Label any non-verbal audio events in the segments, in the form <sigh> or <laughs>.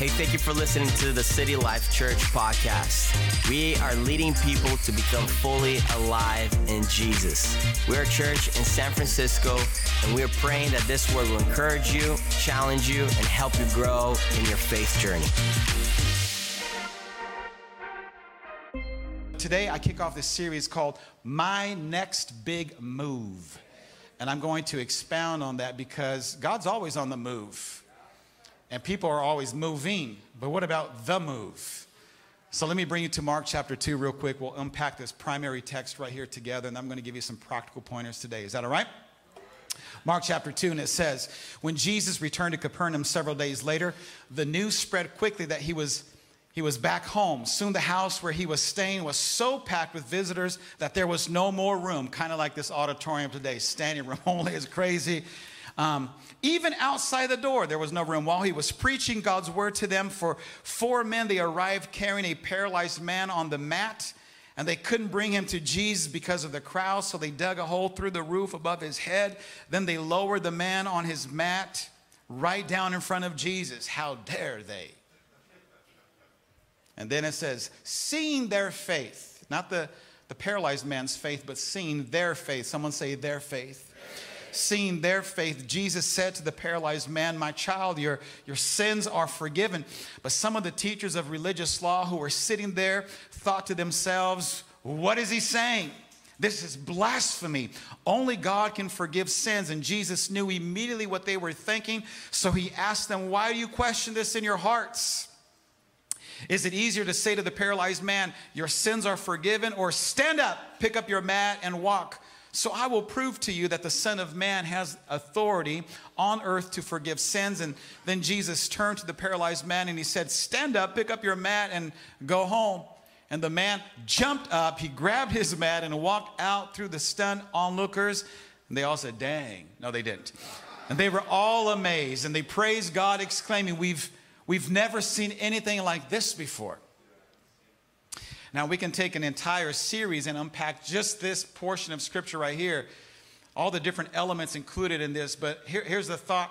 Hey, thank you for listening to the City Life Church podcast. We are leading people to become fully alive in Jesus. We're a church in San Francisco, and we're praying that this word will encourage you, challenge you, and help you grow in your faith journey. Today, I kick off this series called My Next Big Move. And I'm going to expound on that because God's always on the move and people are always moving. But what about the move? So let me bring you to Mark chapter 2 real quick. We'll unpack this primary text right here together, and I'm going to give you some practical pointers today. Is that all right? Mark chapter 2, and it says, When Jesus returned to Capernaum several days later, the news spread quickly that he was, he was back home. Soon the house where he was staying was so packed with visitors that there was no more room, kind of like this auditorium today. Standing room <laughs> only is crazy. Um, even outside the door, there was no room. While he was preaching God's word to them, for four men, they arrived carrying a paralyzed man on the mat. And they couldn't bring him to Jesus because of the crowd, so they dug a hole through the roof above his head. Then they lowered the man on his mat right down in front of Jesus. How dare they? And then it says, seeing their faith, not the, the paralyzed man's faith, but seeing their faith. Someone say their faith seeing their faith, Jesus said to the paralyzed man, My child, your, your sins are forgiven. But some of the teachers of religious law who were sitting there thought to themselves, What is he saying? This is blasphemy. Only God can forgive sins. And Jesus knew immediately what they were thinking. So he asked them, Why do you question this in your hearts? Is it easier to say to the paralyzed man, Your sins are forgiven, or stand up, pick up your mat, and walk? So I will prove to you that the Son of Man has authority on earth to forgive sins. And then Jesus turned to the paralyzed man and he said, Stand up, pick up your mat, and go home. And the man jumped up, he grabbed his mat and walked out through the stunned onlookers. And they all said, Dang. No, they didn't. And they were all amazed and they praised God, exclaiming, We've, we've never seen anything like this before. Now, we can take an entire series and unpack just this portion of scripture right here, all the different elements included in this. But here, here's the thought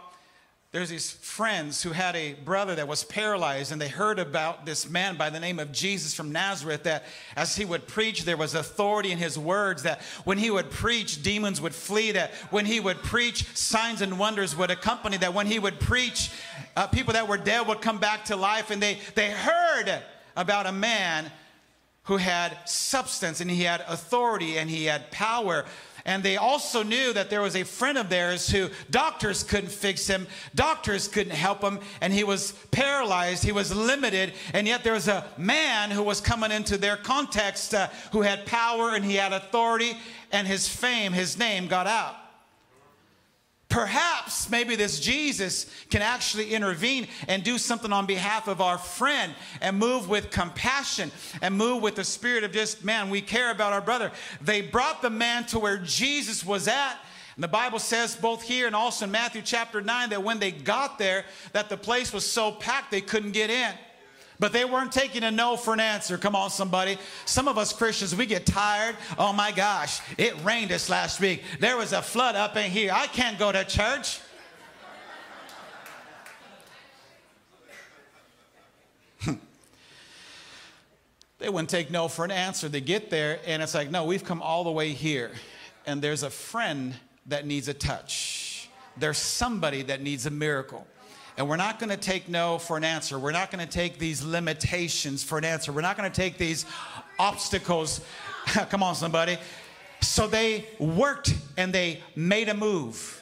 there's these friends who had a brother that was paralyzed, and they heard about this man by the name of Jesus from Nazareth. That as he would preach, there was authority in his words. That when he would preach, demons would flee. That when he would preach, signs and wonders would accompany. That when he would preach, uh, people that were dead would come back to life. And they, they heard about a man who had substance and he had authority and he had power. And they also knew that there was a friend of theirs who doctors couldn't fix him, doctors couldn't help him, and he was paralyzed, he was limited. And yet there was a man who was coming into their context uh, who had power and he had authority, and his fame, his name got out. Perhaps maybe this Jesus can actually intervene and do something on behalf of our friend and move with compassion and move with the spirit of just, man, we care about our brother. They brought the man to where Jesus was at. And the Bible says both here and also in Matthew chapter 9 that when they got there, that the place was so packed they couldn't get in. But they weren't taking a no for an answer. Come on, somebody. Some of us Christians, we get tired. Oh my gosh, it rained this last week. There was a flood up in here. I can't go to church. They wouldn't take no for an answer. They get there, and it's like, no, we've come all the way here. And there's a friend that needs a touch, there's somebody that needs a miracle. And we're not going to take no for an answer. We're not going to take these limitations for an answer. We're not going to take these obstacles. <laughs> Come on, somebody. So they worked and they made a move.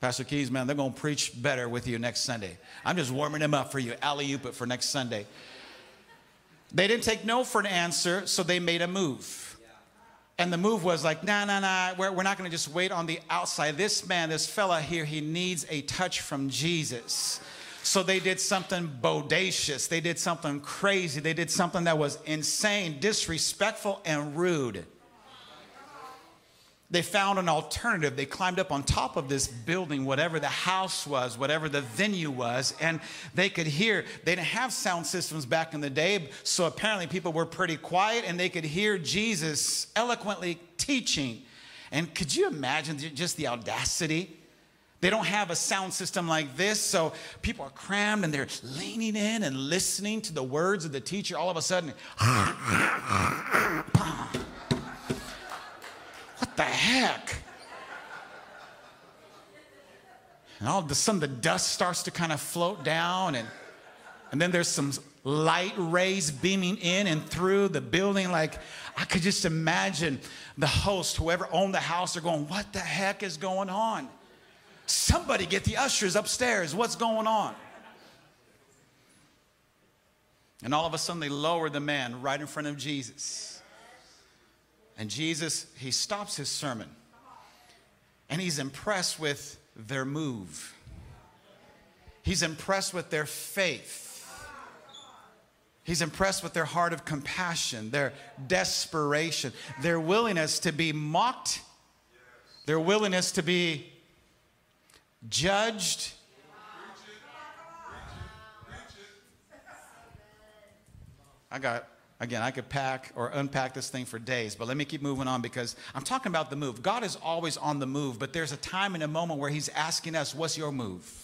Pastor Keys, man, they're going to preach better with you next Sunday. I'm just warming them up for you. Alley oop it for next Sunday. They didn't take no for an answer, so they made a move. And the move was like, nah, nah, nah, we're, we're not going to just wait on the outside. This man, this fella here, he needs a touch from Jesus. So they did something bodacious. They did something crazy. They did something that was insane, disrespectful, and rude. They found an alternative. They climbed up on top of this building, whatever the house was, whatever the venue was, and they could hear. They didn't have sound systems back in the day, so apparently people were pretty quiet and they could hear Jesus eloquently teaching. And could you imagine just the audacity They don't have a sound system like this, so people are crammed and they're leaning in and listening to the words of the teacher. All of a sudden, the heck? And all of a sudden, the dust starts to kind of float down, and, and then there's some light rays beaming in and through the building. Like, I could just imagine the host, whoever owned the house, they're going, What the heck is going on? Somebody get the ushers upstairs. What's going on? And all of a sudden, they lower the man right in front of Jesus. And Jesus, he stops his sermon and he's impressed with their move. He's impressed with their faith. He's impressed with their heart of compassion, their desperation, their willingness to be mocked, their willingness to be judged. I got, again, I could pack or unpack this thing for days, but let me keep moving on because I'm talking about the move. God is always on the move, but there's a time and a moment where He's asking us, What's your move?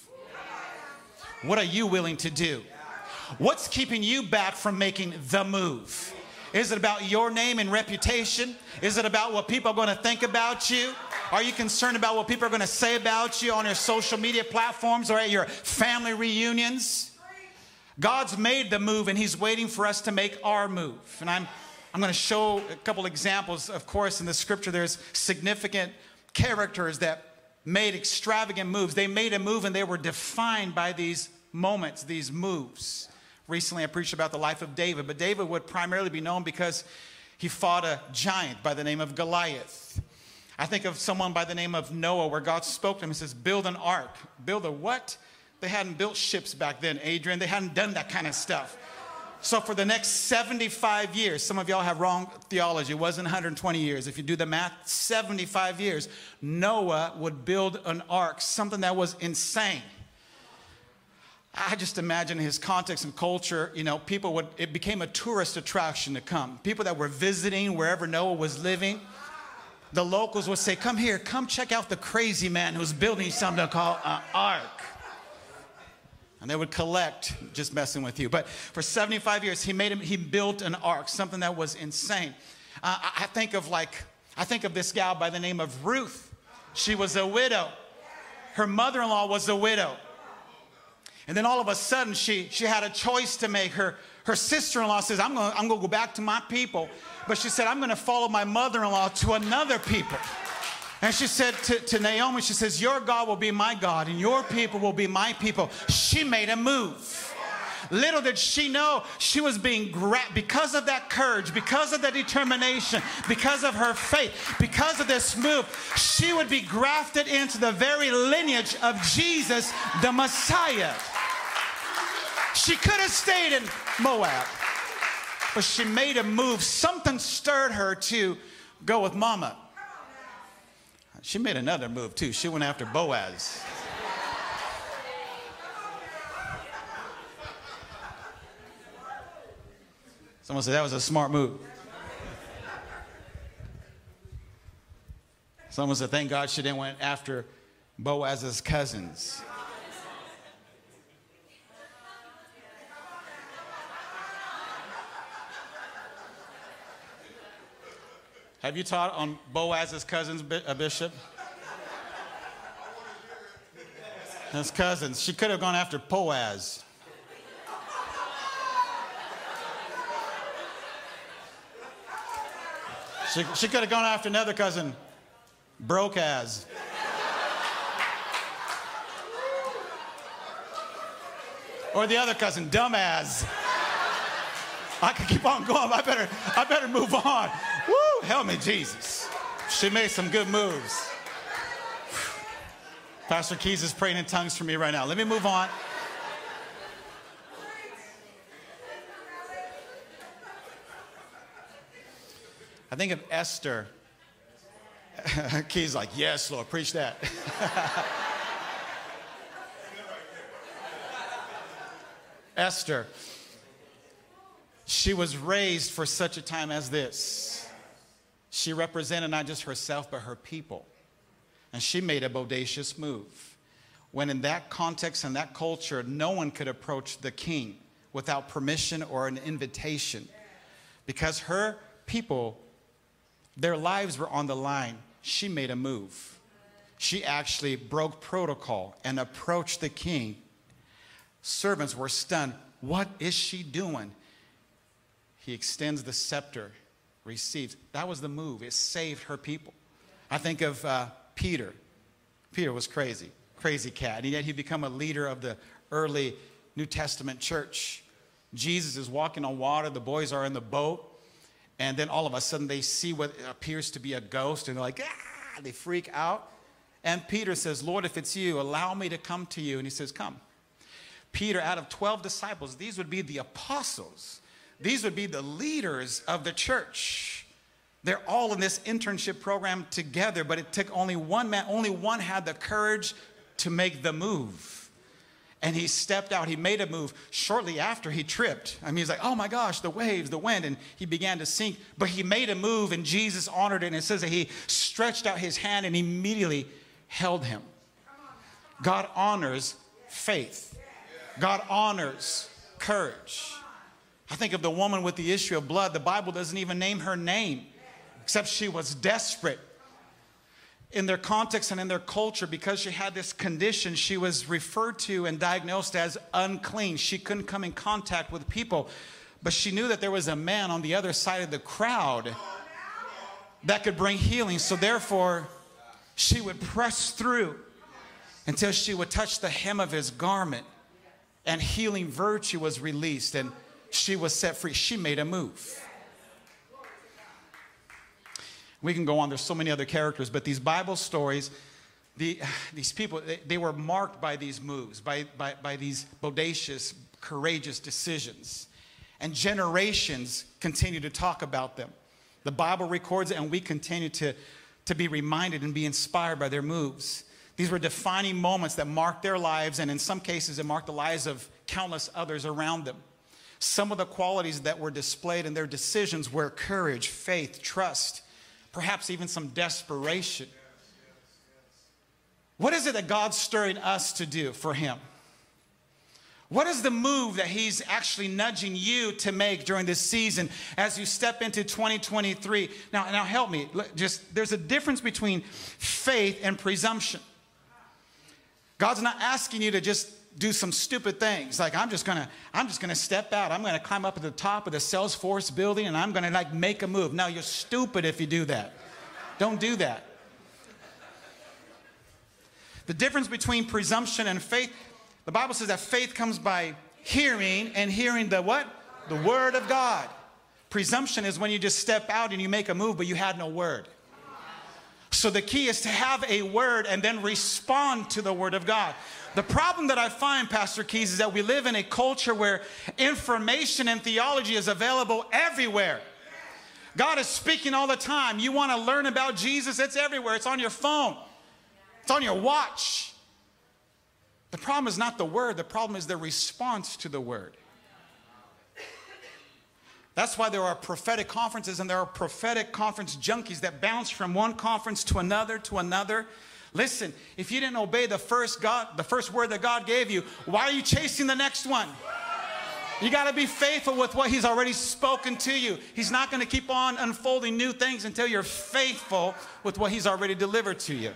What are you willing to do? What's keeping you back from making the move? Is it about your name and reputation? Is it about what people are going to think about you? Are you concerned about what people are going to say about you on your social media platforms or at your family reunions? God's made the move and He's waiting for us to make our move. And I'm, I'm going to show a couple examples. Of course, in the scripture, there's significant characters that made extravagant moves. They made a move and they were defined by these moments, these moves. Recently, I preached about the life of David, but David would primarily be known because he fought a giant by the name of Goliath. I think of someone by the name of Noah, where God spoke to him and says, Build an ark. Build a what? They hadn't built ships back then, Adrian. They hadn't done that kind of stuff. So, for the next 75 years, some of y'all have wrong theology. It wasn't 120 years. If you do the math, 75 years, Noah would build an ark, something that was insane. I just imagine his context and culture, you know, people would, it became a tourist attraction to come. People that were visiting wherever Noah was living, the locals would say, Come here, come check out the crazy man who's building something called an ark. And they would collect, just messing with you. But for 75 years, he made him, he built an ark, something that was insane. Uh, I think of like, I think of this gal by the name of Ruth. She was a widow. Her mother in law was a widow. And then all of a sudden, she, she had a choice to make. Her, her sister in law says, I'm gonna, I'm gonna go back to my people. But she said, I'm to follow my mother in law to another people. And she said to, to Naomi, she says, Your God will be my God, and your people will be my people. She made a move. Little did she know she was being grabbed because of that courage, because of that determination, because of her faith, because of this move. She would be grafted into the very lineage of Jesus, the Messiah. She could have stayed in Moab, but she made a move. Something stirred her to go with Mama. She made another move too. She went after Boaz. Someone said that was a smart move. Someone said, thank God she didn't went after Boaz's cousins. Have you taught on Boaz's cousins, uh, Bishop? His cousins. She could have gone after Boaz. She, she could have gone after another cousin, broke as. Or the other cousin, dumbass. I could keep on going. I better, I better move on. Woo, help me, Jesus. She made some good moves. Pastor Keys is praying in tongues for me right now. Let me move on. I think of Esther. <laughs> Key's like, yes, Lord, preach that. <laughs> Esther, she was raised for such a time as this. She represented not just herself, but her people. And she made a bodacious move. when in that context and that culture, no one could approach the king without permission or an invitation. Because her people, their lives were on the line, she made a move. She actually broke protocol and approached the king. Servants were stunned. What is she doing? He extends the scepter, receives. That was the move. It saved her people. I think of uh, Peter. Peter was crazy, crazy cat. And yet he become a leader of the early New Testament church. Jesus is walking on water. The boys are in the boat. And then all of a sudden they see what appears to be a ghost and they're like, ah, they freak out. And Peter says, Lord, if it's you, allow me to come to you. And he says, Come. Peter, out of 12 disciples, these would be the apostles, these would be the leaders of the church. They're all in this internship program together, but it took only one man, only one had the courage to make the move. And he stepped out, he made a move. Shortly after, he tripped. I mean, he's like, oh my gosh, the waves, the wind, and he began to sink. But he made a move, and Jesus honored it. And it says that he stretched out his hand and immediately held him. God honors faith, God honors courage. I think of the woman with the issue of blood. The Bible doesn't even name her name, except she was desperate. In their context and in their culture, because she had this condition, she was referred to and diagnosed as unclean. She couldn't come in contact with people, but she knew that there was a man on the other side of the crowd that could bring healing. So, therefore, she would press through until she would touch the hem of his garment and healing virtue was released and she was set free. She made a move. We can go on, there's so many other characters, but these Bible stories, the, <sighs> these people, they, they were marked by these moves, by, by, by these bodacious, courageous decisions. And generations continue to talk about them. The Bible records it, and we continue to to be reminded and be inspired by their moves. These were defining moments that marked their lives, and in some cases, it marked the lives of countless others around them. Some of the qualities that were displayed in their decisions were courage, faith, trust, perhaps even some desperation. What is it that God's stirring us to do for Him? What is the move that he's actually nudging you to make during this season as you step into 2023? Now, now help me. Just there's a difference between faith and presumption. God's not asking you to just do some stupid things like I'm just gonna I'm just gonna step out. I'm gonna climb up at the top of the Salesforce building and I'm gonna like make a move. now you're stupid if you do that. Don't do that. The difference between presumption and faith the Bible says that faith comes by hearing and hearing the what? The word of God. Presumption is when you just step out and you make a move, but you had no word. So the key is to have a word and then respond to the word of God. The problem that I find, Pastor Keys, is that we live in a culture where information and theology is available everywhere. God is speaking all the time. You want to learn about Jesus? It's everywhere. It's on your phone, it's on your watch. The problem is not the word, the problem is the response to the word. That's why there are prophetic conferences and there are prophetic conference junkies that bounce from one conference to another to another. Listen, if you didn't obey the first God, the first word that God gave you, why are you chasing the next one? You got to be faithful with what he's already spoken to you. He's not going to keep on unfolding new things until you're faithful with what he's already delivered to you.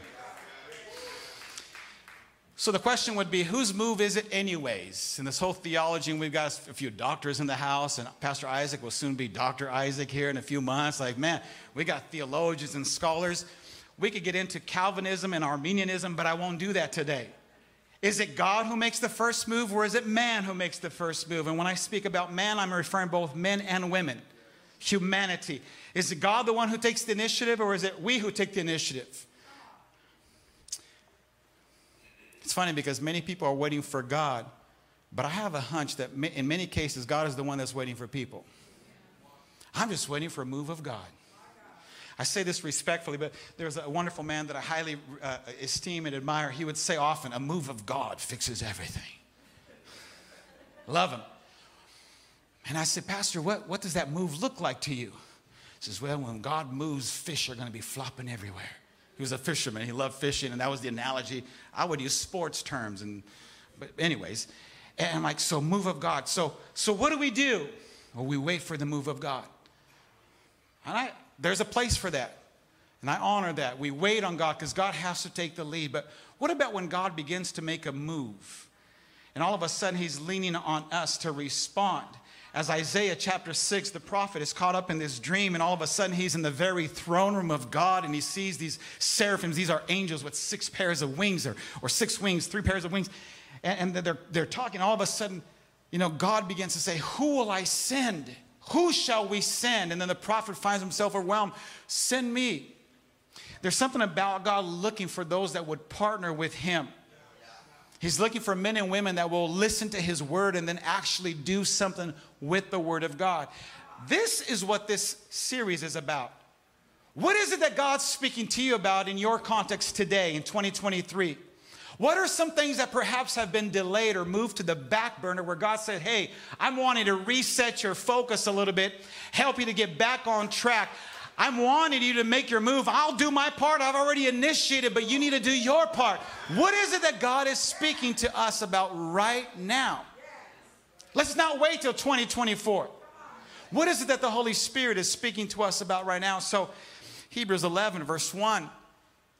So the question would be, whose move is it, anyways? In this whole theology, and we've got a few doctors in the house, and Pastor Isaac will soon be Dr. Isaac here in a few months. Like, man, we got theologians and scholars. We could get into Calvinism and Arminianism, but I won't do that today. Is it God who makes the first move, or is it man who makes the first move? And when I speak about man, I'm referring both men and women, humanity. Is it God the one who takes the initiative, or is it we who take the initiative? It's funny because many people are waiting for God, but I have a hunch that in many cases, God is the one that's waiting for people. I'm just waiting for a move of God. I say this respectfully, but there's a wonderful man that I highly uh, esteem and admire. He would say often, A move of God fixes everything. Love him. And I said, Pastor, what, what does that move look like to you? He says, Well, when God moves, fish are going to be flopping everywhere. He was a fisherman. He loved fishing, and that was the analogy. I would use sports terms, and but anyways, and I'm like, so move of God. So so what do we do? Well, we wait for the move of God. And I, there's a place for that. And I honor that. We wait on God because God has to take the lead. But what about when God begins to make a move? And all of a sudden, He's leaning on us to respond. As Isaiah chapter 6, the prophet is caught up in this dream, and all of a sudden, he's in the very throne room of God, and he sees these seraphims. These are angels with six pairs of wings, or, or six wings, three pairs of wings. And, and they're, they're talking. All of a sudden, you know, God begins to say, Who will I send? Who shall we send? And then the prophet finds himself overwhelmed. Send me. There's something about God looking for those that would partner with him. He's looking for men and women that will listen to his word and then actually do something with the word of God. This is what this series is about. What is it that God's speaking to you about in your context today in 2023? What are some things that perhaps have been delayed or moved to the back burner where God said, Hey, I'm wanting to reset your focus a little bit, help you to get back on track. I'm wanting you to make your move. I'll do my part. I've already initiated, but you need to do your part. What is it that God is speaking to us about right now? Let's not wait till 2024. What is it that the Holy Spirit is speaking to us about right now? So, Hebrews 11, verse 1,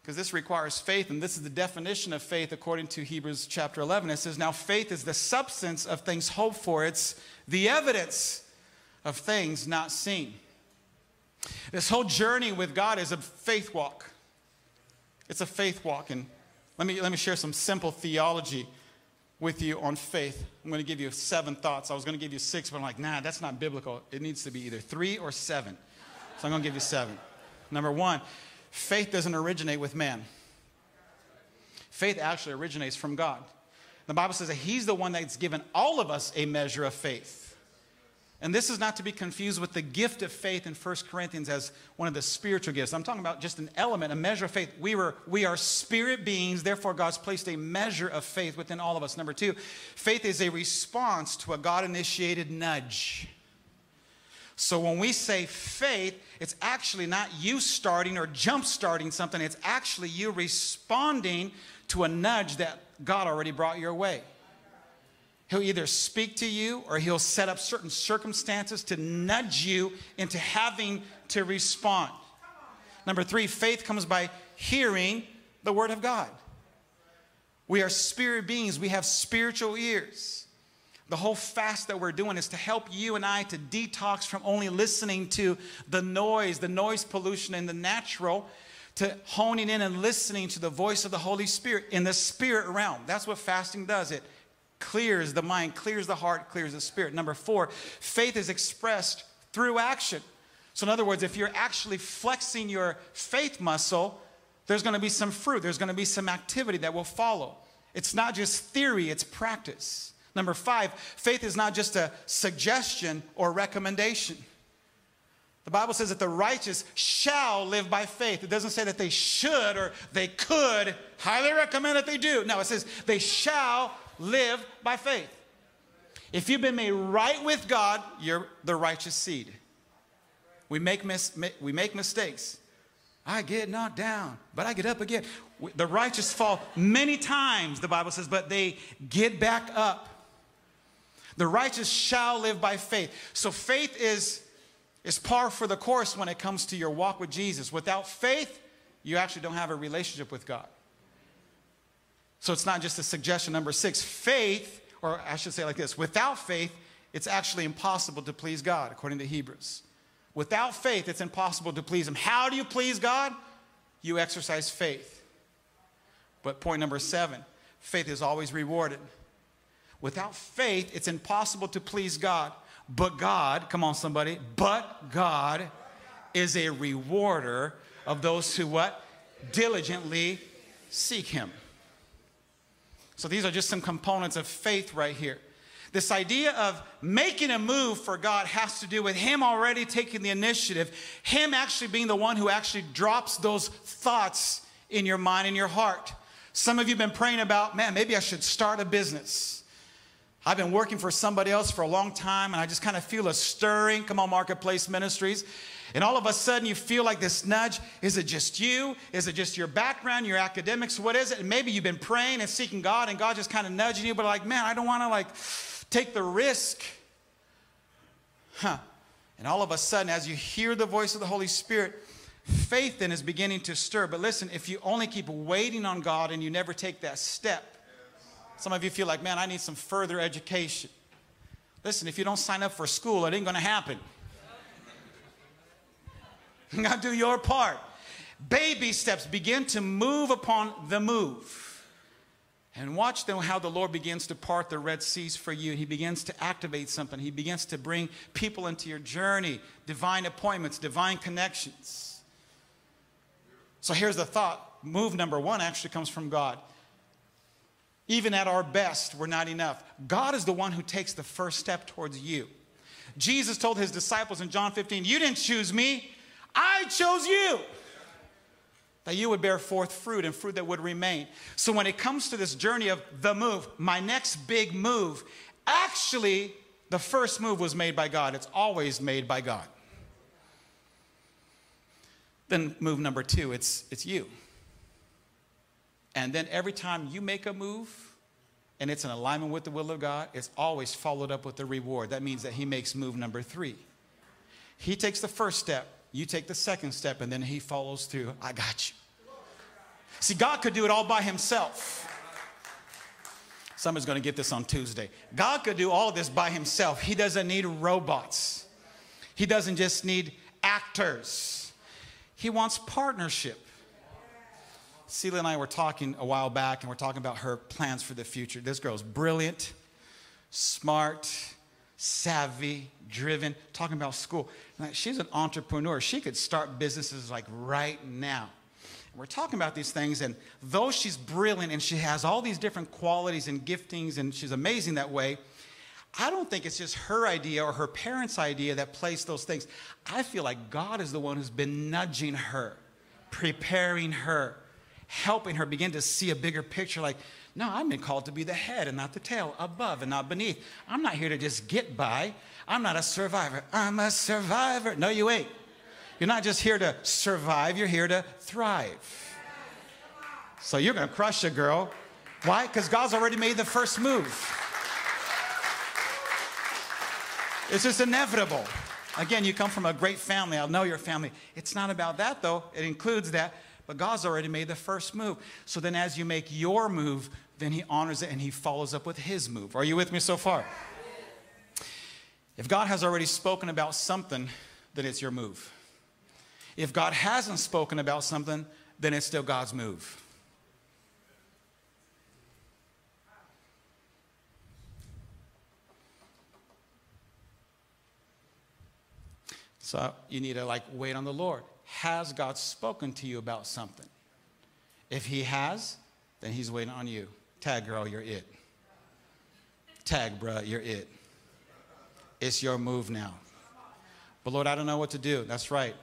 because this requires faith, and this is the definition of faith according to Hebrews chapter 11. It says, Now faith is the substance of things hoped for, it's the evidence of things not seen. This whole journey with God is a faith walk. It's a faith walk. And let me, let me share some simple theology with you on faith. I'm going to give you seven thoughts. I was going to give you six, but I'm like, nah, that's not biblical. It needs to be either three or seven. So I'm going to give you seven. Number one, faith doesn't originate with man, faith actually originates from God. The Bible says that He's the one that's given all of us a measure of faith. And this is not to be confused with the gift of faith in 1 Corinthians as one of the spiritual gifts. I'm talking about just an element, a measure of faith. We, were, we are spirit beings, therefore, God's placed a measure of faith within all of us. Number two, faith is a response to a God initiated nudge. So when we say faith, it's actually not you starting or jump starting something, it's actually you responding to a nudge that God already brought your way. He'll either speak to you or he'll set up certain circumstances to nudge you into having to respond. Number three, faith comes by hearing the word of God. We are spirit beings, we have spiritual ears. The whole fast that we're doing is to help you and I to detox from only listening to the noise, the noise pollution in the natural, to honing in and listening to the voice of the Holy Spirit in the spirit realm. That's what fasting does. It clears the mind, clears the heart, clears the spirit. Number four, faith is expressed through action. So, in other words, if you're actually flexing your faith muscle, there's going to be some fruit, there's going to be some activity that will follow. It's not just theory, it's practice. Number five, faith is not just a suggestion or recommendation. The Bible says that the righteous shall live by faith. It doesn't say that they should or they could. Highly recommend that they do. No, it says they shall live by faith. If you've been made right with God, you're the righteous seed. We make, mis- we make mistakes. I get knocked down, but I get up again. The righteous fall many times, the Bible says, but they get back up. The righteous shall live by faith. So faith is, is par for the course when it comes to your walk with Jesus. Without faith, you actually don't have a relationship with God. So it's not just a suggestion. Number six, faith, or I should say like this without faith, it's actually impossible to please God, according to Hebrews. Without faith, it's impossible to please Him. How do you please God? You exercise faith. But point number seven faith is always rewarded. Without faith, it's impossible to please God. But God, come on, somebody, but God is a rewarder of those who what? Diligently seek Him. So these are just some components of faith right here. This idea of making a move for God has to do with Him already taking the initiative, Him actually being the one who actually drops those thoughts in your mind and your heart. Some of you have been praying about, man, maybe I should start a business. I've been working for somebody else for a long time and I just kind of feel a stirring. Come on, Marketplace Ministries. And all of a sudden you feel like this nudge. Is it just you? Is it just your background, your academics? What is it? And maybe you've been praying and seeking God and God just kind of nudging you, but like, man, I don't want to like take the risk. Huh. And all of a sudden, as you hear the voice of the Holy Spirit, faith then is beginning to stir. But listen, if you only keep waiting on God and you never take that step, some of you feel like, man, I need some further education. Listen, if you don't sign up for school, it ain't gonna happen. <laughs> You gotta do your part. Baby steps begin to move upon the move. And watch then how the Lord begins to part the Red Seas for you. He begins to activate something. He begins to bring people into your journey, divine appointments, divine connections. So here's the thought move number one actually comes from God. Even at our best, we're not enough. God is the one who takes the first step towards you. Jesus told his disciples in John 15, You didn't choose me, I chose you that you would bear forth fruit and fruit that would remain. So when it comes to this journey of the move, my next big move, actually, the first move was made by God. It's always made by God. Then move number two, it's, it's you. And then every time you make a move and it's in alignment with the will of God, it's always followed up with a reward. That means that He makes move number three. He takes the first step, you take the second step, and then he follows through. I got you. See, God could do it all by himself. Somebody's going to get this on Tuesday. God could do all this by himself. He doesn't need robots, He doesn't just need actors. He wants partnership. Celia and I were talking a while back, and we're talking about her plans for the future. This girl's brilliant, smart, savvy, driven, talking about school. Like, she's an entrepreneur. She could start businesses like right now. And we're talking about these things, and though she's brilliant and she has all these different qualities and giftings, and she's amazing that way, I don't think it's just her idea or her parents' idea that placed those things. I feel like God is the one who's been nudging her, preparing her, helping her begin to see a bigger picture like, no, I've been called to be the head and not the tail, above and not beneath. I'm not here to just get by. I'm not a survivor. I'm a survivor. No, you ain't. You're not just here to survive, you're here to thrive. So you're going to crush a girl. Why? Because God's already made the first move. It's just inevitable. Again, you come from a great family. I know your family. It's not about that, though. It includes that. But God's already made the first move. So then, as you make your move, then He honors it and He follows up with His move. Are you with me so far? If God has already spoken about something, then it's your move. If God hasn't spoken about something, then it's still God's move. So you need to like wait on the Lord. Has God spoken to you about something? If He has, then He's waiting on you. Tag girl, you're it. Tag bruh, you're it. It's your move now. But Lord, I don't know what to do. That's right.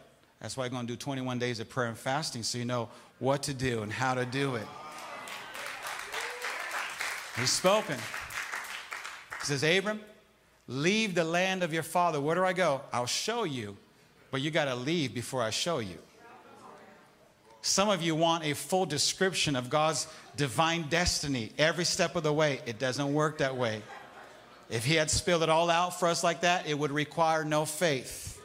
That's why I'm going to do 21 days of prayer and fasting so you know what to do and how to do it. He's spoken. He says, Abram, leave the land of your father. Where do I go? I'll show you, but you got to leave before I show you. Some of you want a full description of God's divine destiny every step of the way. It doesn't work that way. If He had spilled it all out for us like that, it would require no faith.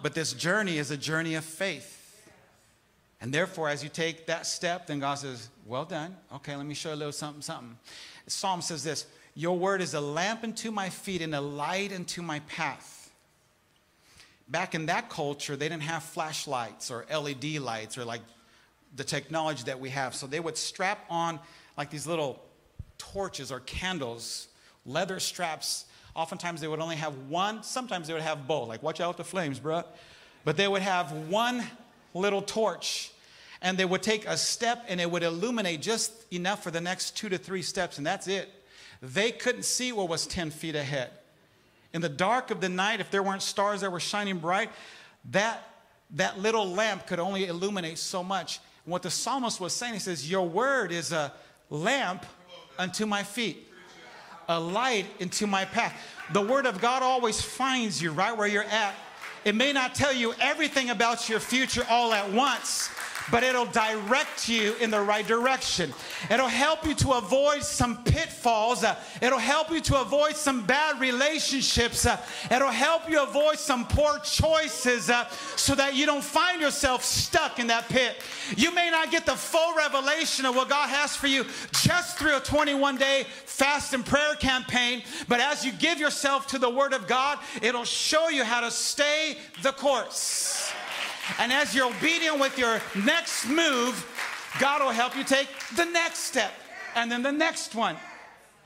But this journey is a journey of faith. And therefore, as you take that step, then God says, Well done. Okay, let me show you a little something, something. Psalm says this Your word is a lamp unto my feet and a light unto my path. Back in that culture, they didn't have flashlights or LED lights or like the technology that we have. So they would strap on like these little torches or candles, leather straps Oftentimes they would only have one, sometimes they would have both. Like, watch out the flames, bruh. But they would have one little torch and they would take a step and it would illuminate just enough for the next two to three steps, and that's it. They couldn't see what was 10 feet ahead. In the dark of the night, if there weren't stars that were shining bright, that, that little lamp could only illuminate so much. And what the psalmist was saying, he says, Your word is a lamp unto my feet, a light into my path. The Word of God always finds you right where you're at. It may not tell you everything about your future all at once, but it'll direct you in the right direction. It'll help you to avoid some pitfalls. Uh, it'll help you to avoid some bad relationships. Uh, it'll help you avoid some poor choices uh, so that you don't find yourself stuck in that pit. You may not get the full revelation of what God has for you just through a 21 day fast and prayer campaign, but as you give yourself to the Word of God, it'll show you how to stay the course. And as you're obedient with your next move, God will help you take the next step and then the next one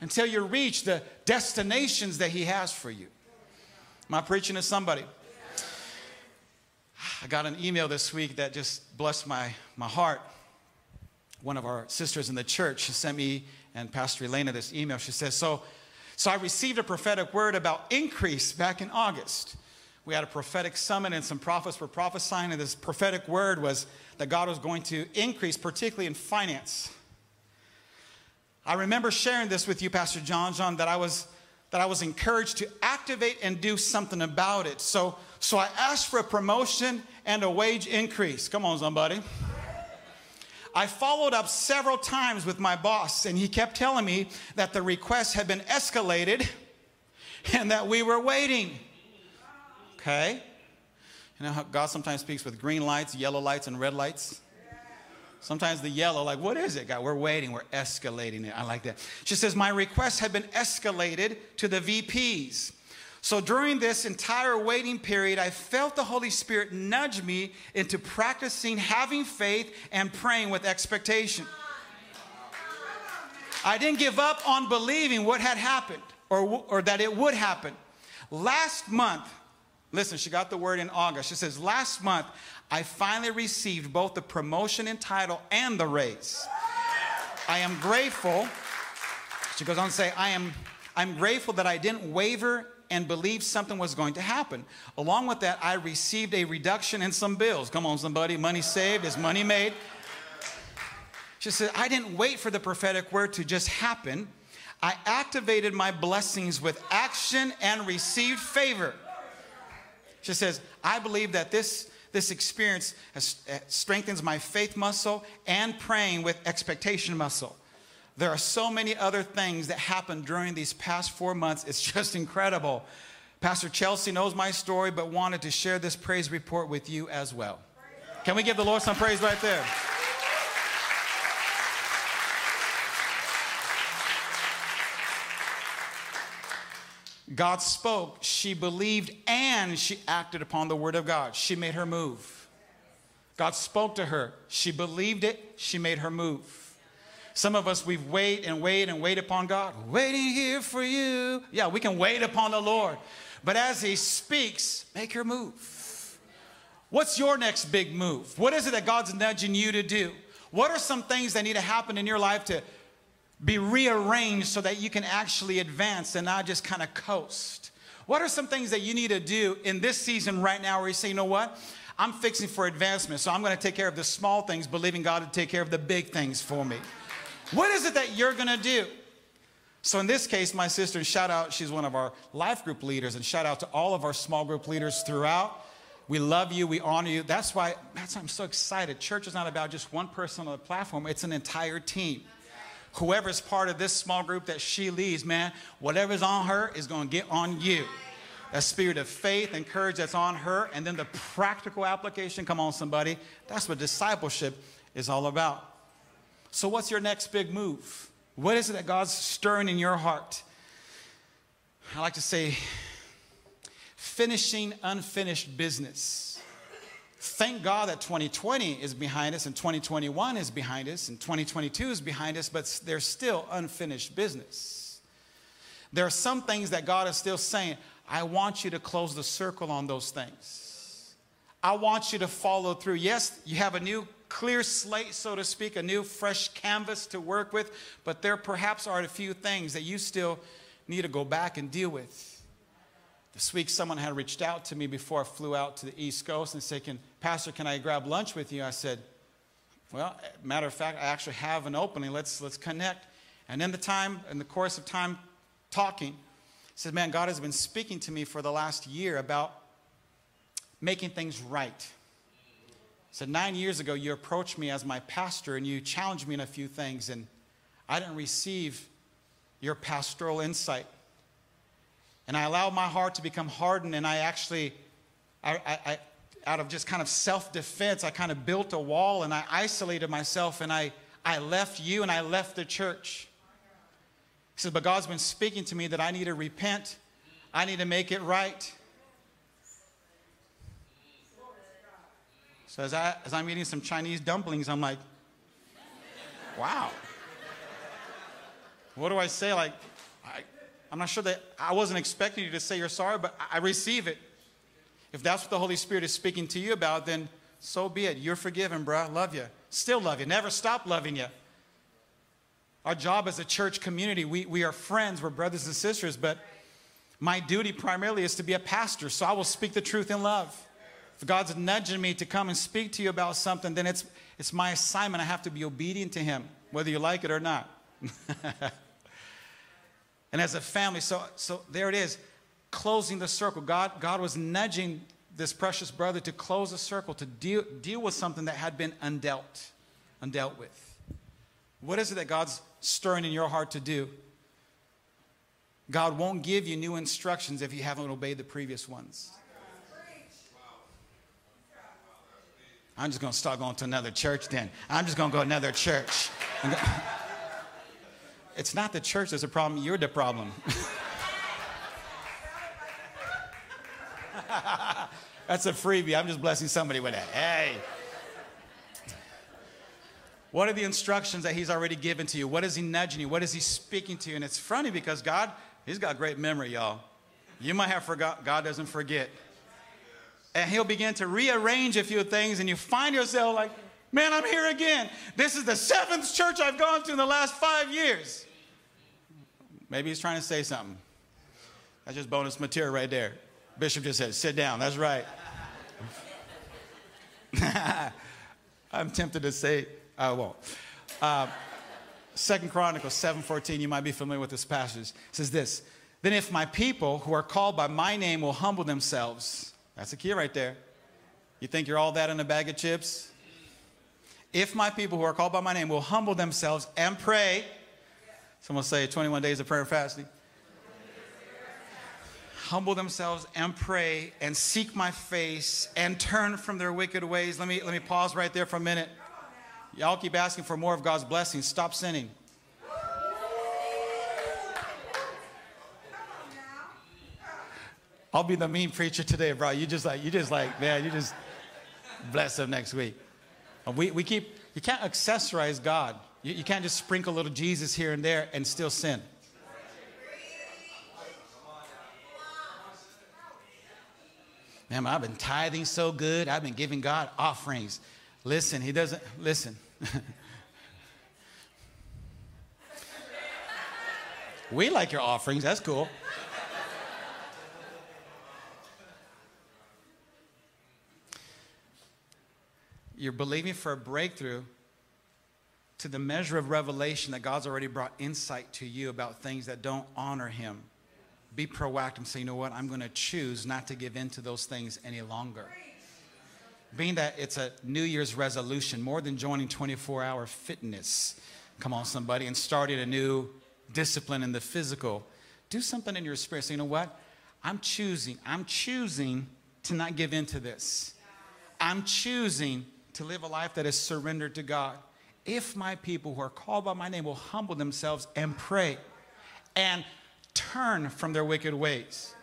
until you reach the destinations that He has for you. Am I preaching to somebody? I got an email this week that just blessed my, my heart. One of our sisters in the church sent me and Pastor Elena this email. She says, So, so I received a prophetic word about increase back in August we had a prophetic summit and some prophets were prophesying, and this prophetic word was that God was going to increase, particularly in finance. I remember sharing this with you, Pastor John John, that I was that I was encouraged to activate and do something about it. So, so I asked for a promotion and a wage increase. Come on, somebody. I followed up several times with my boss, and he kept telling me that the request had been escalated <laughs> and that we were waiting. Okay? You know how God sometimes speaks with green lights, yellow lights, and red lights? Sometimes the yellow, like, what is it, God? We're waiting, we're escalating it. I like that. She says, My request had been escalated to the VPs. So during this entire waiting period, I felt the Holy Spirit nudge me into practicing having faith and praying with expectation. I didn't give up on believing what had happened or, or that it would happen. Last month, Listen, she got the word in August. She says, Last month, I finally received both the promotion in title and the raise. I am grateful. She goes on to say, I am I'm grateful that I didn't waver and believe something was going to happen. Along with that, I received a reduction in some bills. Come on, somebody, money saved is money made. She said, I didn't wait for the prophetic word to just happen. I activated my blessings with action and received favor. She says, I believe that this, this experience has, uh, strengthens my faith muscle and praying with expectation muscle. There are so many other things that happened during these past four months. It's <laughs> just incredible. Pastor Chelsea knows my story, but wanted to share this praise report with you as well. Can we give the Lord some praise right there? God spoke, she believed, and she acted upon the word of God. She made her move. God spoke to her. She believed it. She made her move. Some of us, we've wait and wait and wait upon God. Waiting here for you. Yeah, we can wait upon the Lord. But as He speaks, make your move. What's your next big move? What is it that God's nudging you to do? What are some things that need to happen in your life to be rearranged so that you can actually advance and not just kind of coast? What are some things that you need to do in this season right now where you say, you know what? I'm fixing for advancement, so I'm going to take care of the small things, believing God to take care of the big things for me. What is it that you're going to do? So in this case, my sister, shout out, she's one of our life group leaders, and shout out to all of our small group leaders throughout. We love you, we honor you. That's why, that's why I'm so excited. Church is not about just one person on the platform, it's an entire team whoever's part of this small group that she leads, man, whatever's on her is going to get on you. That spirit of faith and courage that's on her, and then the practical application. Come on, somebody. That's what discipleship is all about. So, what's your next big move? What is it that God's stirring in your heart? I like to say, finishing unfinished business. Thank God that 2020 is behind us and 2021 is behind us and 2022 is behind us, but there's still unfinished business. There are some things that God is still saying, I want you to close the circle on those things. I want you to follow through. Yes, you have a new clear slate, so to speak, a new fresh canvas to work with, but there perhaps are a few things that you still need to go back and deal with. This week, someone had reached out to me before I flew out to the East Coast and said, can, Pastor, can I grab lunch with you? I said, Well, matter of fact, I actually have an opening. Let's, let's connect. And in the time, in the course of time talking, he said, Man, God has been speaking to me for the last year about making things right. So nine years ago, you approached me as my pastor and you challenged me in a few things, and I didn't receive your pastoral insight. And I allowed my heart to become hardened, and I actually, I, I, I out of just kind of self defense, I kind of built a wall and I isolated myself and I, I left you and I left the church. He said, But God's been speaking to me that I need to repent, I need to make it right. So as, I, as I'm eating some Chinese dumplings, I'm like, wow. What do I say? Like, I, I'm not sure that I wasn't expecting you to say you're sorry, but I receive it. If that's what the Holy Spirit is speaking to you about, then so be it. You're forgiven, bro. Love you. Still love you. Never stop loving you. Our job as a church community, we, we are friends, we're brothers and sisters, but my duty primarily is to be a pastor, so I will speak the truth in love. If God's nudging me to come and speak to you about something, then it's, it's my assignment. I have to be obedient to Him, whether you like it or not. <laughs> and as a family, so, so there it is, closing the circle. God, God was nudging this precious brother to close a circle, to deal, deal with something that had been undealt, undealt with. What is it that God's stirring in your heart to do? God won't give you new instructions if you haven't obeyed the previous ones. I'm just going to start going to another church then. I'm just going to go to another church. <laughs> It's not the church that's a problem, you're the problem. <laughs> that's a freebie. I'm just blessing somebody with that. Hey. What are the instructions that he's already given to you? What is he nudging you? What is he speaking to you? And it's funny because God, he's got great memory, y'all. You might have forgot, God doesn't forget and he'll begin to rearrange a few things, and you find yourself like, man, I'm here again. This is the seventh church I've gone to in the last five years. Maybe he's trying to say something. That's just bonus material right there. Bishop just said, sit down. That's right. <laughs> I'm tempted to say, I won't. Uh, Second Chronicles 7:14, you might be familiar with this passage. It says this: Then if my people who are called by my name will humble themselves that's the key right there. You think you're all that in a bag of chips? If my people who are called by my name will humble themselves and pray, someone say 21 days of prayer and fasting. Humble themselves and pray and seek my face and turn from their wicked ways. Let me, let me pause right there for a minute. Y'all keep asking for more of God's blessings. Stop sinning. I'll be the mean preacher today, bro. You just like, you just like, man, you just bless them next week. We, we keep, you can't accessorize God. You, you can't just sprinkle a little Jesus here and there and still sin. Man, I've been tithing so good. I've been giving God offerings. Listen, he doesn't, listen. <laughs> we like your offerings. That's cool. You're believing for a breakthrough to the measure of revelation that God's already brought insight to you about things that don't honor Him. Be proactive and say, you know what? I'm going to choose not to give in to those things any longer. Being that it's a New Year's resolution, more than joining 24 hour fitness, come on, somebody, and starting a new discipline in the physical, do something in your spirit. Say, you know what? I'm choosing, I'm choosing to not give in to this. I'm choosing to live a life that is surrendered to God. If my people who are called by my name will humble themselves and pray and turn from their wicked ways.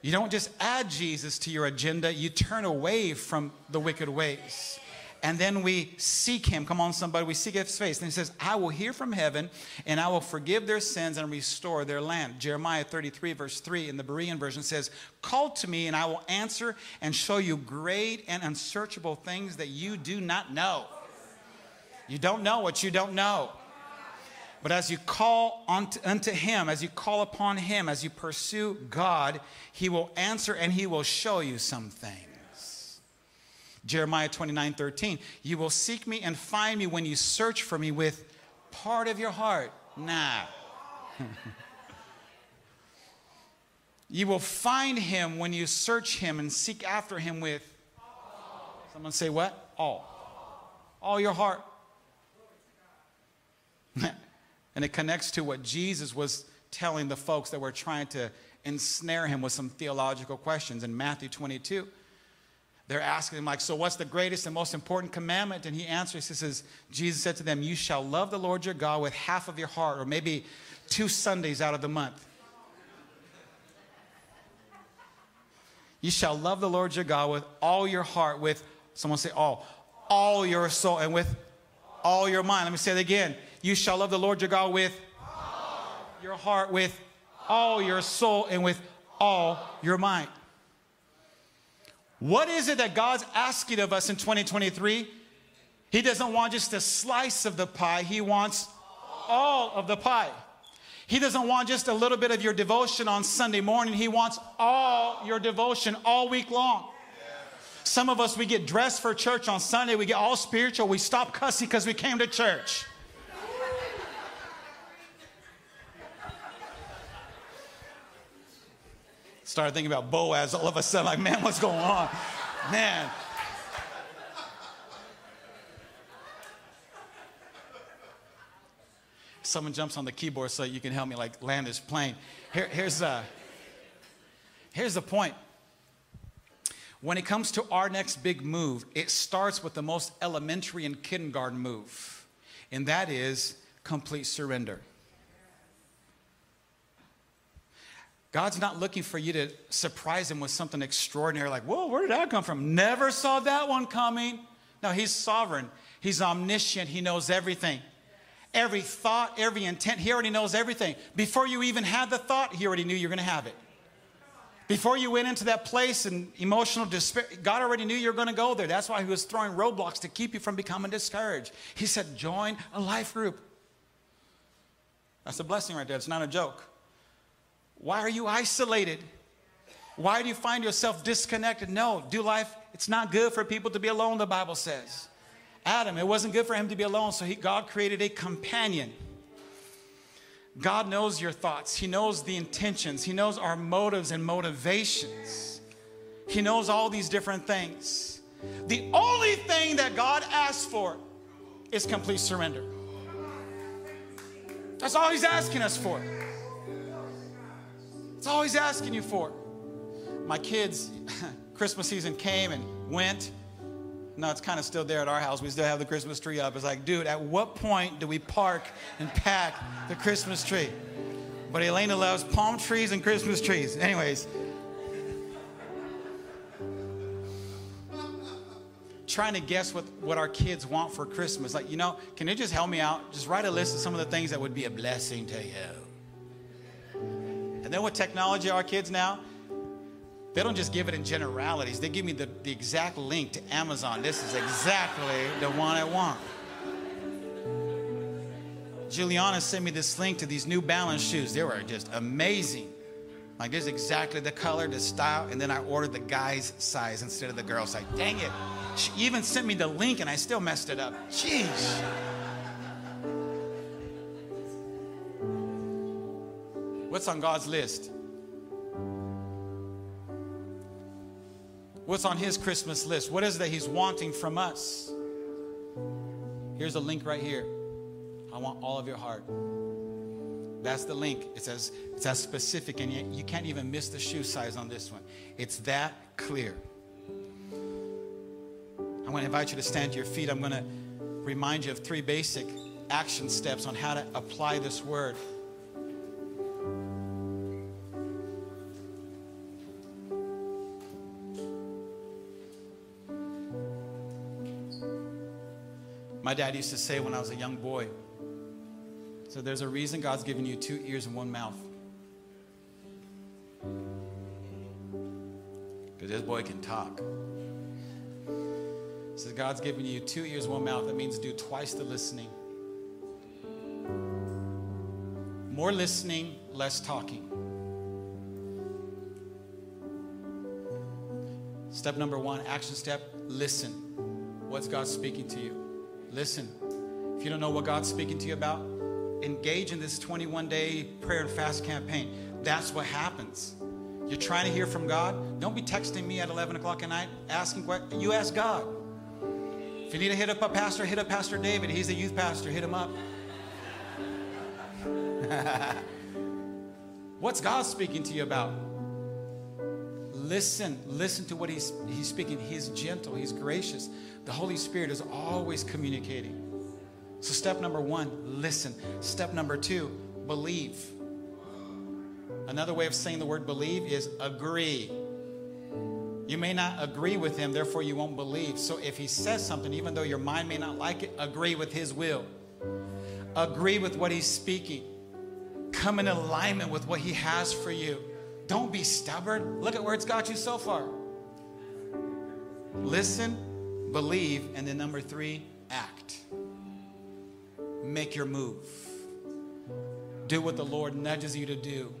You don't just add Jesus to your agenda, you turn away from the wicked ways and then we seek him. Come on, somebody, we seek his face. And he says, I will hear from heaven, and I will forgive their sins and restore their land. Jeremiah 33, verse 3 in the Berean version says, Call to me, and I will answer and show you great and unsearchable things that you do not know. You don't know what you don't know. But as you call unto, Him, as you call upon Him, as you pursue God, He will answer and He will show you some things. Jeremiah 29 13. You will seek me and find me when you search for me with part of your heart. Nah. <laughs> you will find him when you search him and seek after him with. Someone say what? All. All your heart. And it connects to what Jesus was telling the folks that were trying to ensnare him with some theological questions in Matthew 22. They're asking him, like, so what's the greatest and most important commandment? And he answers, he says, Jesus said to them, You shall love the Lord your God with half of your heart, or maybe two Sundays out of the month. You shall love the Lord your God with all your heart, with, someone say all, all your soul, and with all your mind. Let me say it again. You shall love the Lord your God with your heart, with all your soul, and with all your mind. What is it that God's asking of us in 2023? He doesn't want just a slice of the pie, He wants all of the pie. He doesn't want just a little bit of your devotion on Sunday morning. He wants all your devotion all week long. Some of us, we get dressed for church on Sunday, we get all spiritual, we stop cussing because we came to church. Started thinking about Boaz all of a sudden, like, man, what's going on? Man. Someone jumps on the keyboard so you can help me like land this plane. Here, here's, uh, here's the point. When it comes to our next big move, it starts with the most elementary and kindergarten move, and that is complete surrender. God's not looking for you to surprise him with something extraordinary like, whoa, where did that come from? Never saw that one coming. No, he's sovereign, he's omniscient, he knows everything. Every thought, every intent, he already knows everything. Before you even had the thought, he already knew you're going to have it. Before you went into that place in emotional despair, God already knew you were going to go there. That's why he was throwing roadblocks to keep you from becoming discouraged. He said, join a life group. That's a blessing right there. It's not a joke. Why are you isolated? Why do you find yourself disconnected? No, do life. It's not good for people to be alone, the Bible says. Adam, it wasn't good for him to be alone, so he, God created a companion. God knows your thoughts, He knows the intentions, He knows our motives and motivations. He knows all these different things. The only thing that God asks for is complete surrender. That's all He's asking us for. It's all he's asking you for. My kids, <laughs> Christmas season came and went. No, it's kind of still there at our house. We still have the Christmas tree up. It's like, dude, at what point do we park and pack the Christmas tree? But Elena loves palm trees and Christmas trees. Anyways, trying to guess what, what our kids want for Christmas. Like, you know, can you just help me out? Just write a list of some of the things that would be a blessing to you. Then with technology, our kids now, they don't just give it in generalities. They give me the, the exact link to Amazon. This is exactly the one I want. Juliana sent me this link to these New Balance shoes. They were just amazing. Like, there's exactly the color, the style, and then I ordered the guy's size instead of the girl's size. Dang it. She even sent me the link and I still messed it up. Jeez. What's on God's list? What's on His Christmas list? What is that He's wanting from us? Here's a link right here. I want all of your heart. That's the link. It's as, it's as specific, and you, you can't even miss the shoe size on this one. It's that clear. I'm going to invite you to stand to your feet. I'm going to remind you of three basic action steps on how to apply this word. My dad used to say when I was a young boy, so there's a reason God's given you two ears and one mouth. Because this boy can talk. So God's given you two ears, one mouth. That means do twice the listening. More listening, less talking. Step number one, action step listen. What's God speaking to you? Listen. If you don't know what God's speaking to you about, engage in this 21 day prayer and fast campaign. That's what happens. You're trying to hear from God. Don't be texting me at 11 o'clock at night asking what you ask God. If you need to hit up a pastor, hit up Pastor David. He's the youth pastor. Hit him up. <laughs> What's God speaking to you about? Listen, listen to what he's, he's speaking. He's gentle, he's gracious. The Holy Spirit is always communicating. So, step number one, listen. Step number two, believe. Another way of saying the word believe is agree. You may not agree with him, therefore, you won't believe. So, if he says something, even though your mind may not like it, agree with his will. Agree with what he's speaking. Come in alignment with what he has for you. Don't be stubborn. Look at where it's got you so far. Listen, believe, and then number three, act. Make your move. Do what the Lord nudges you to do.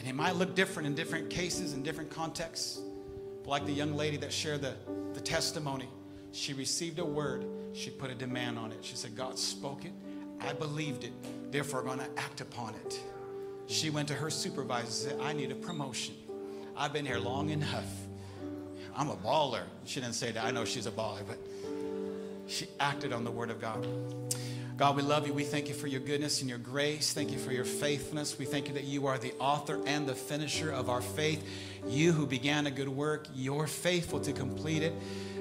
And it might look different in different cases, in different contexts. But like the young lady that shared the, the testimony, she received a word, she put a demand on it. She said, God spoke it, I believed it, therefore I'm going to act upon it. She went to her supervisor and said, I need a promotion. I've been here long enough. I'm a baller. She didn't say that. I know she's a baller, but she acted on the word of God. God, we love you. We thank you for your goodness and your grace. Thank you for your faithfulness. We thank you that you are the author and the finisher of our faith. You who began a good work, you're faithful to complete it.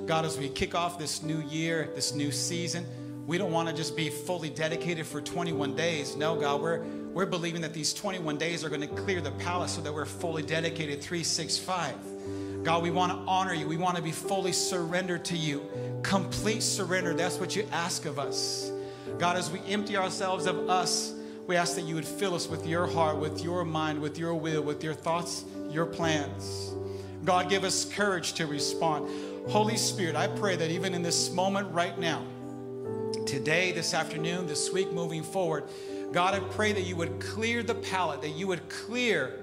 God, as we kick off this new year, this new season, we don't want to just be fully dedicated for 21 days. No, God, we're we're believing that these 21 days are going to clear the palace so that we're fully dedicated 365. God, we want to honor you. We want to be fully surrendered to you. Complete surrender. That's what you ask of us. God, as we empty ourselves of us, we ask that you would fill us with your heart, with your mind, with your will, with your thoughts, your plans. God, give us courage to respond. Holy Spirit, I pray that even in this moment right now, today, this afternoon, this week, moving forward, God, I pray that you would clear the palate, that you would clear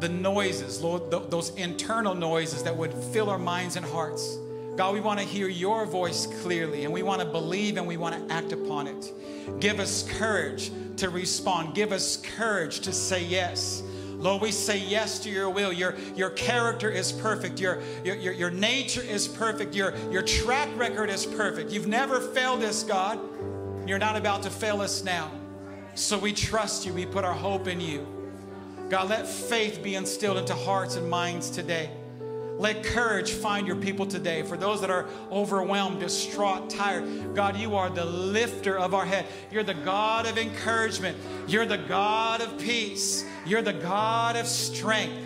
the noises, Lord, th- those internal noises that would fill our minds and hearts. God, we want to hear your voice clearly and we want to believe and we want to act upon it. Give us courage to respond. Give us courage to say yes. Lord, we say yes to your will. Your, your character is perfect. Your, your, your, your nature is perfect. Your, your track record is perfect. You've never failed us, God. You're not about to fail us now. So we trust you. We put our hope in you. God, let faith be instilled into hearts and minds today. Let courage find your people today. For those that are overwhelmed, distraught, tired, God, you are the lifter of our head. You're the God of encouragement. You're the God of peace. You're the God of strength.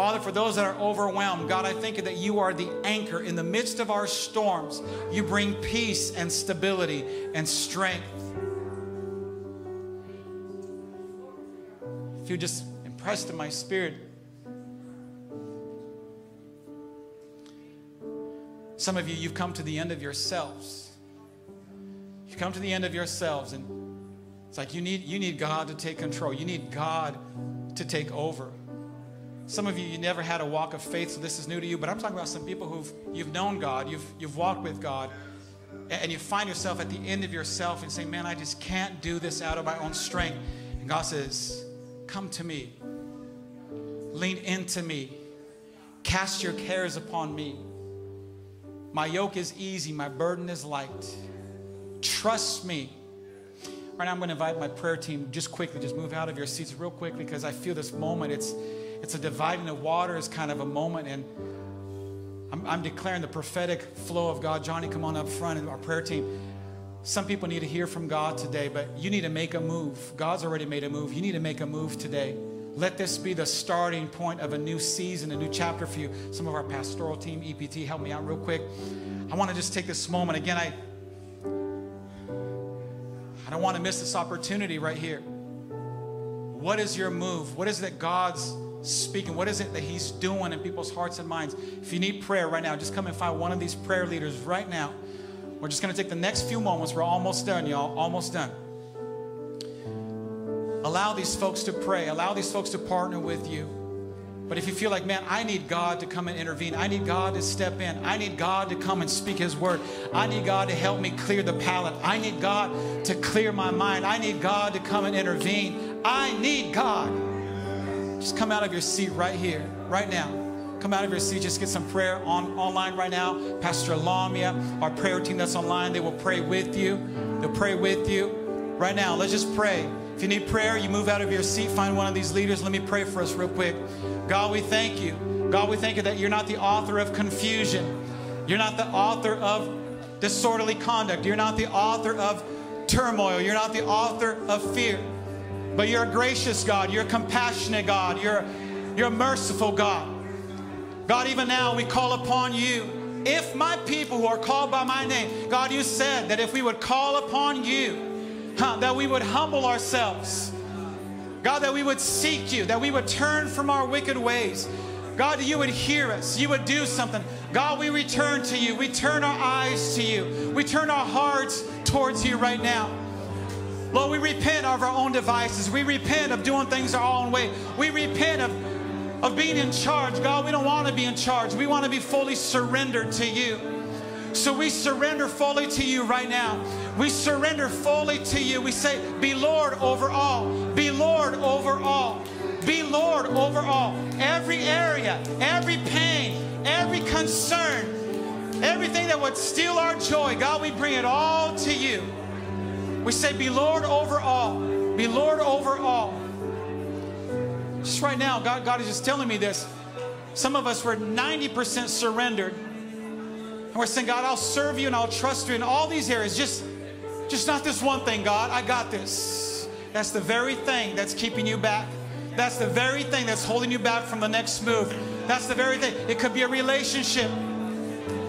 Father, for those that are overwhelmed, God, I thank you that you are the anchor in the midst of our storms. You bring peace and stability and strength. If you just impressed in my spirit, some of you, you've come to the end of yourselves. You've come to the end of yourselves, and it's like you need, you need God to take control. You need God to take over. Some of you, you never had a walk of faith, so this is new to you, but I'm talking about some people who've you've known God, you've you've walked with God, and you find yourself at the end of yourself and saying, Man, I just can't do this out of my own strength. And God says, Come to me. Lean into me. Cast your cares upon me. My yoke is easy, my burden is light. Trust me. Right now, I'm going to invite my prayer team just quickly, just move out of your seats real quickly because I feel this moment. It's it's a dividing of waters kind of a moment. And I'm, I'm declaring the prophetic flow of God. Johnny, come on up front and our prayer team. Some people need to hear from God today, but you need to make a move. God's already made a move. You need to make a move today. Let this be the starting point of a new season, a new chapter for you. Some of our pastoral team, EPT, help me out real quick. I want to just take this moment. Again, I, I don't want to miss this opportunity right here. What is your move? What is it that God's speaking? What is it that He's doing in people's hearts and minds? If you need prayer right now, just come and find one of these prayer leaders right now. We're just going to take the next few moments. We're almost done, y'all. Almost done. Allow these folks to pray. Allow these folks to partner with you. But if you feel like, man, I need God to come and intervene, I need God to step in, I need God to come and speak His word, I need God to help me clear the palate, I need God to clear my mind, I need God to come and intervene, I need God. Just come out of your seat right here, right now. Come out of your seat, just get some prayer on online right now. Pastor Lamia, our prayer team that's online, they will pray with you. They'll pray with you. Right now, let's just pray. If you need prayer, you move out of your seat, find one of these leaders. Let me pray for us real quick. God, we thank you. God, we thank you that you're not the author of confusion. You're not the author of disorderly conduct. You're not the author of turmoil. You're not the author of fear. But you're a gracious God. You're a compassionate God. You're, you're a merciful God. God, even now we call upon you. If my people who are called by my name, God, you said that if we would call upon you, huh, that we would humble ourselves. God, that we would seek you, that we would turn from our wicked ways. God, you would hear us, you would do something. God, we return to you. We turn our eyes to you. We turn our hearts towards you right now. Lord, we repent of our own devices. We repent of doing things our own way. We repent of, of being in charge. God, we don't want to be in charge. We want to be fully surrendered to you. So we surrender fully to you right now. We surrender fully to you. We say, Be Lord over all. Be Lord over all. Be Lord over all. Every area, every pain, every concern, everything that would steal our joy, God, we bring it all to you. We say, Be Lord over all. Be Lord over all. Just right now, God, God is just telling me this. Some of us were 90% surrendered. And we're saying, God, I'll serve you and I'll trust you in all these areas. Just, just not this one thing, God. I got this. That's the very thing that's keeping you back. That's the very thing that's holding you back from the next move. That's the very thing. It could be a relationship.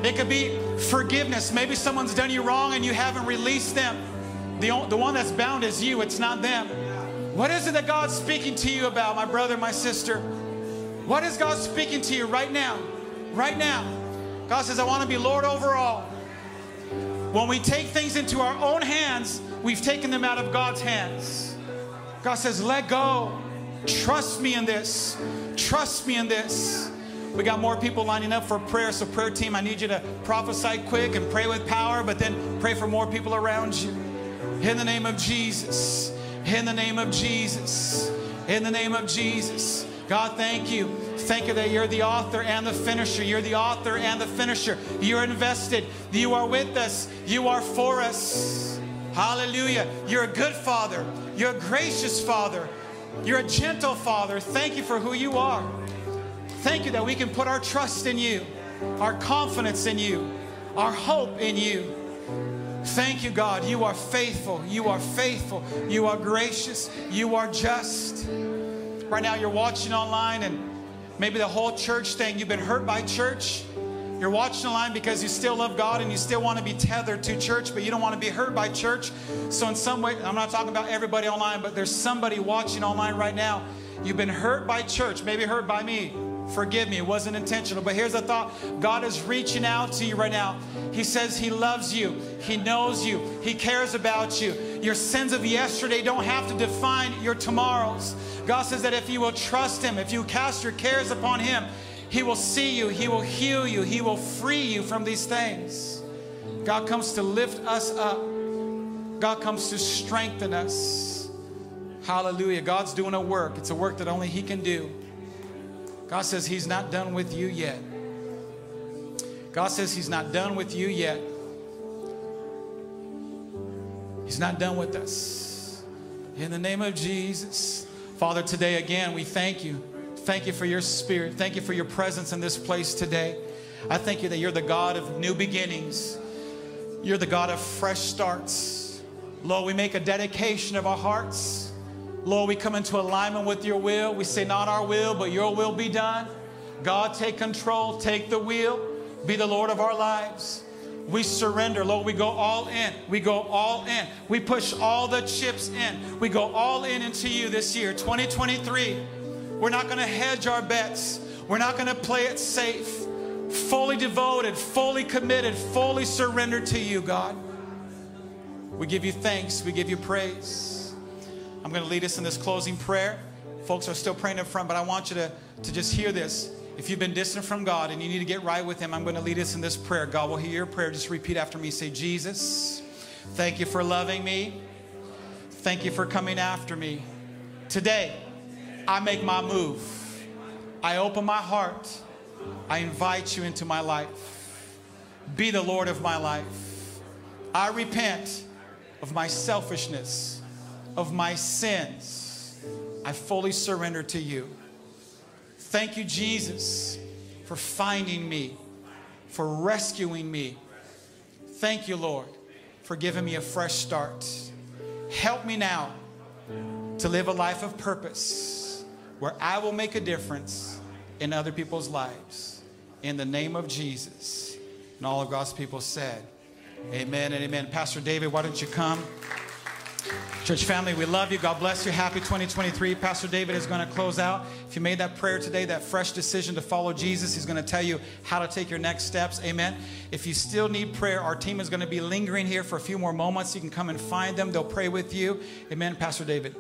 It could be forgiveness. Maybe someone's done you wrong and you haven't released them. The, the one that's bound is you, it's not them. What is it that God's speaking to you about, my brother, my sister? What is God speaking to you right now? Right now. God says, I want to be Lord over all. When we take things into our own hands, we've taken them out of God's hands. God says, let go. Trust me in this. Trust me in this. We got more people lining up for prayer. So, prayer team, I need you to prophesy quick and pray with power, but then pray for more people around you. In the name of Jesus. In the name of Jesus. In the name of Jesus. God, thank you. Thank you that you're the author and the finisher. You're the author and the finisher. You're invested. You are with us. You are for us. Hallelujah. You're a good father. You're a gracious father. You're a gentle father. Thank you for who you are. Thank you that we can put our trust in you, our confidence in you, our hope in you. Thank you, God. You are faithful. You are faithful. You are gracious. You are just. Right now, you're watching online, and maybe the whole church thing, you've been hurt by church. You're watching online because you still love God and you still want to be tethered to church, but you don't want to be hurt by church. So, in some way, I'm not talking about everybody online, but there's somebody watching online right now. You've been hurt by church, maybe hurt by me. Forgive me, it wasn't intentional. But here's the thought God is reaching out to you right now. He says He loves you, He knows you, He cares about you. Your sins of yesterday don't have to define your tomorrows. God says that if you will trust Him, if you cast your cares upon Him, He will see you, He will heal you, He will free you from these things. God comes to lift us up, God comes to strengthen us. Hallelujah. God's doing a work, it's a work that only He can do. God says He's not done with you yet. God says He's not done with you yet. He's not done with us. In the name of Jesus. Father, today again, we thank you. Thank you for your spirit. Thank you for your presence in this place today. I thank you that you're the God of new beginnings. You're the God of fresh starts. Lord, we make a dedication of our hearts. Lord, we come into alignment with your will. We say, not our will, but your will be done. God, take control, take the wheel, be the Lord of our lives. We surrender, Lord. We go all in. We go all in. We push all the chips in. We go all in into you this year, 2023. We're not going to hedge our bets. We're not going to play it safe. Fully devoted, fully committed, fully surrendered to you, God. We give you thanks. We give you praise. I'm going to lead us in this closing prayer. Folks are still praying up front, but I want you to, to just hear this. If you've been distant from God and you need to get right with Him, I'm going to lead us in this prayer. God will hear your prayer. Just repeat after me. Say, Jesus, thank you for loving me. Thank you for coming after me. Today, I make my move. I open my heart. I invite you into my life. Be the Lord of my life. I repent of my selfishness, of my sins. I fully surrender to you. Thank you, Jesus, for finding me, for rescuing me. Thank you, Lord, for giving me a fresh start. Help me now to live a life of purpose where I will make a difference in other people's lives. In the name of Jesus. And all of God's people said, Amen and amen. Pastor David, why don't you come? Church family, we love you. God bless you. Happy 2023. Pastor David is going to close out. If you made that prayer today, that fresh decision to follow Jesus, he's going to tell you how to take your next steps. Amen. If you still need prayer, our team is going to be lingering here for a few more moments. You can come and find them, they'll pray with you. Amen. Pastor David.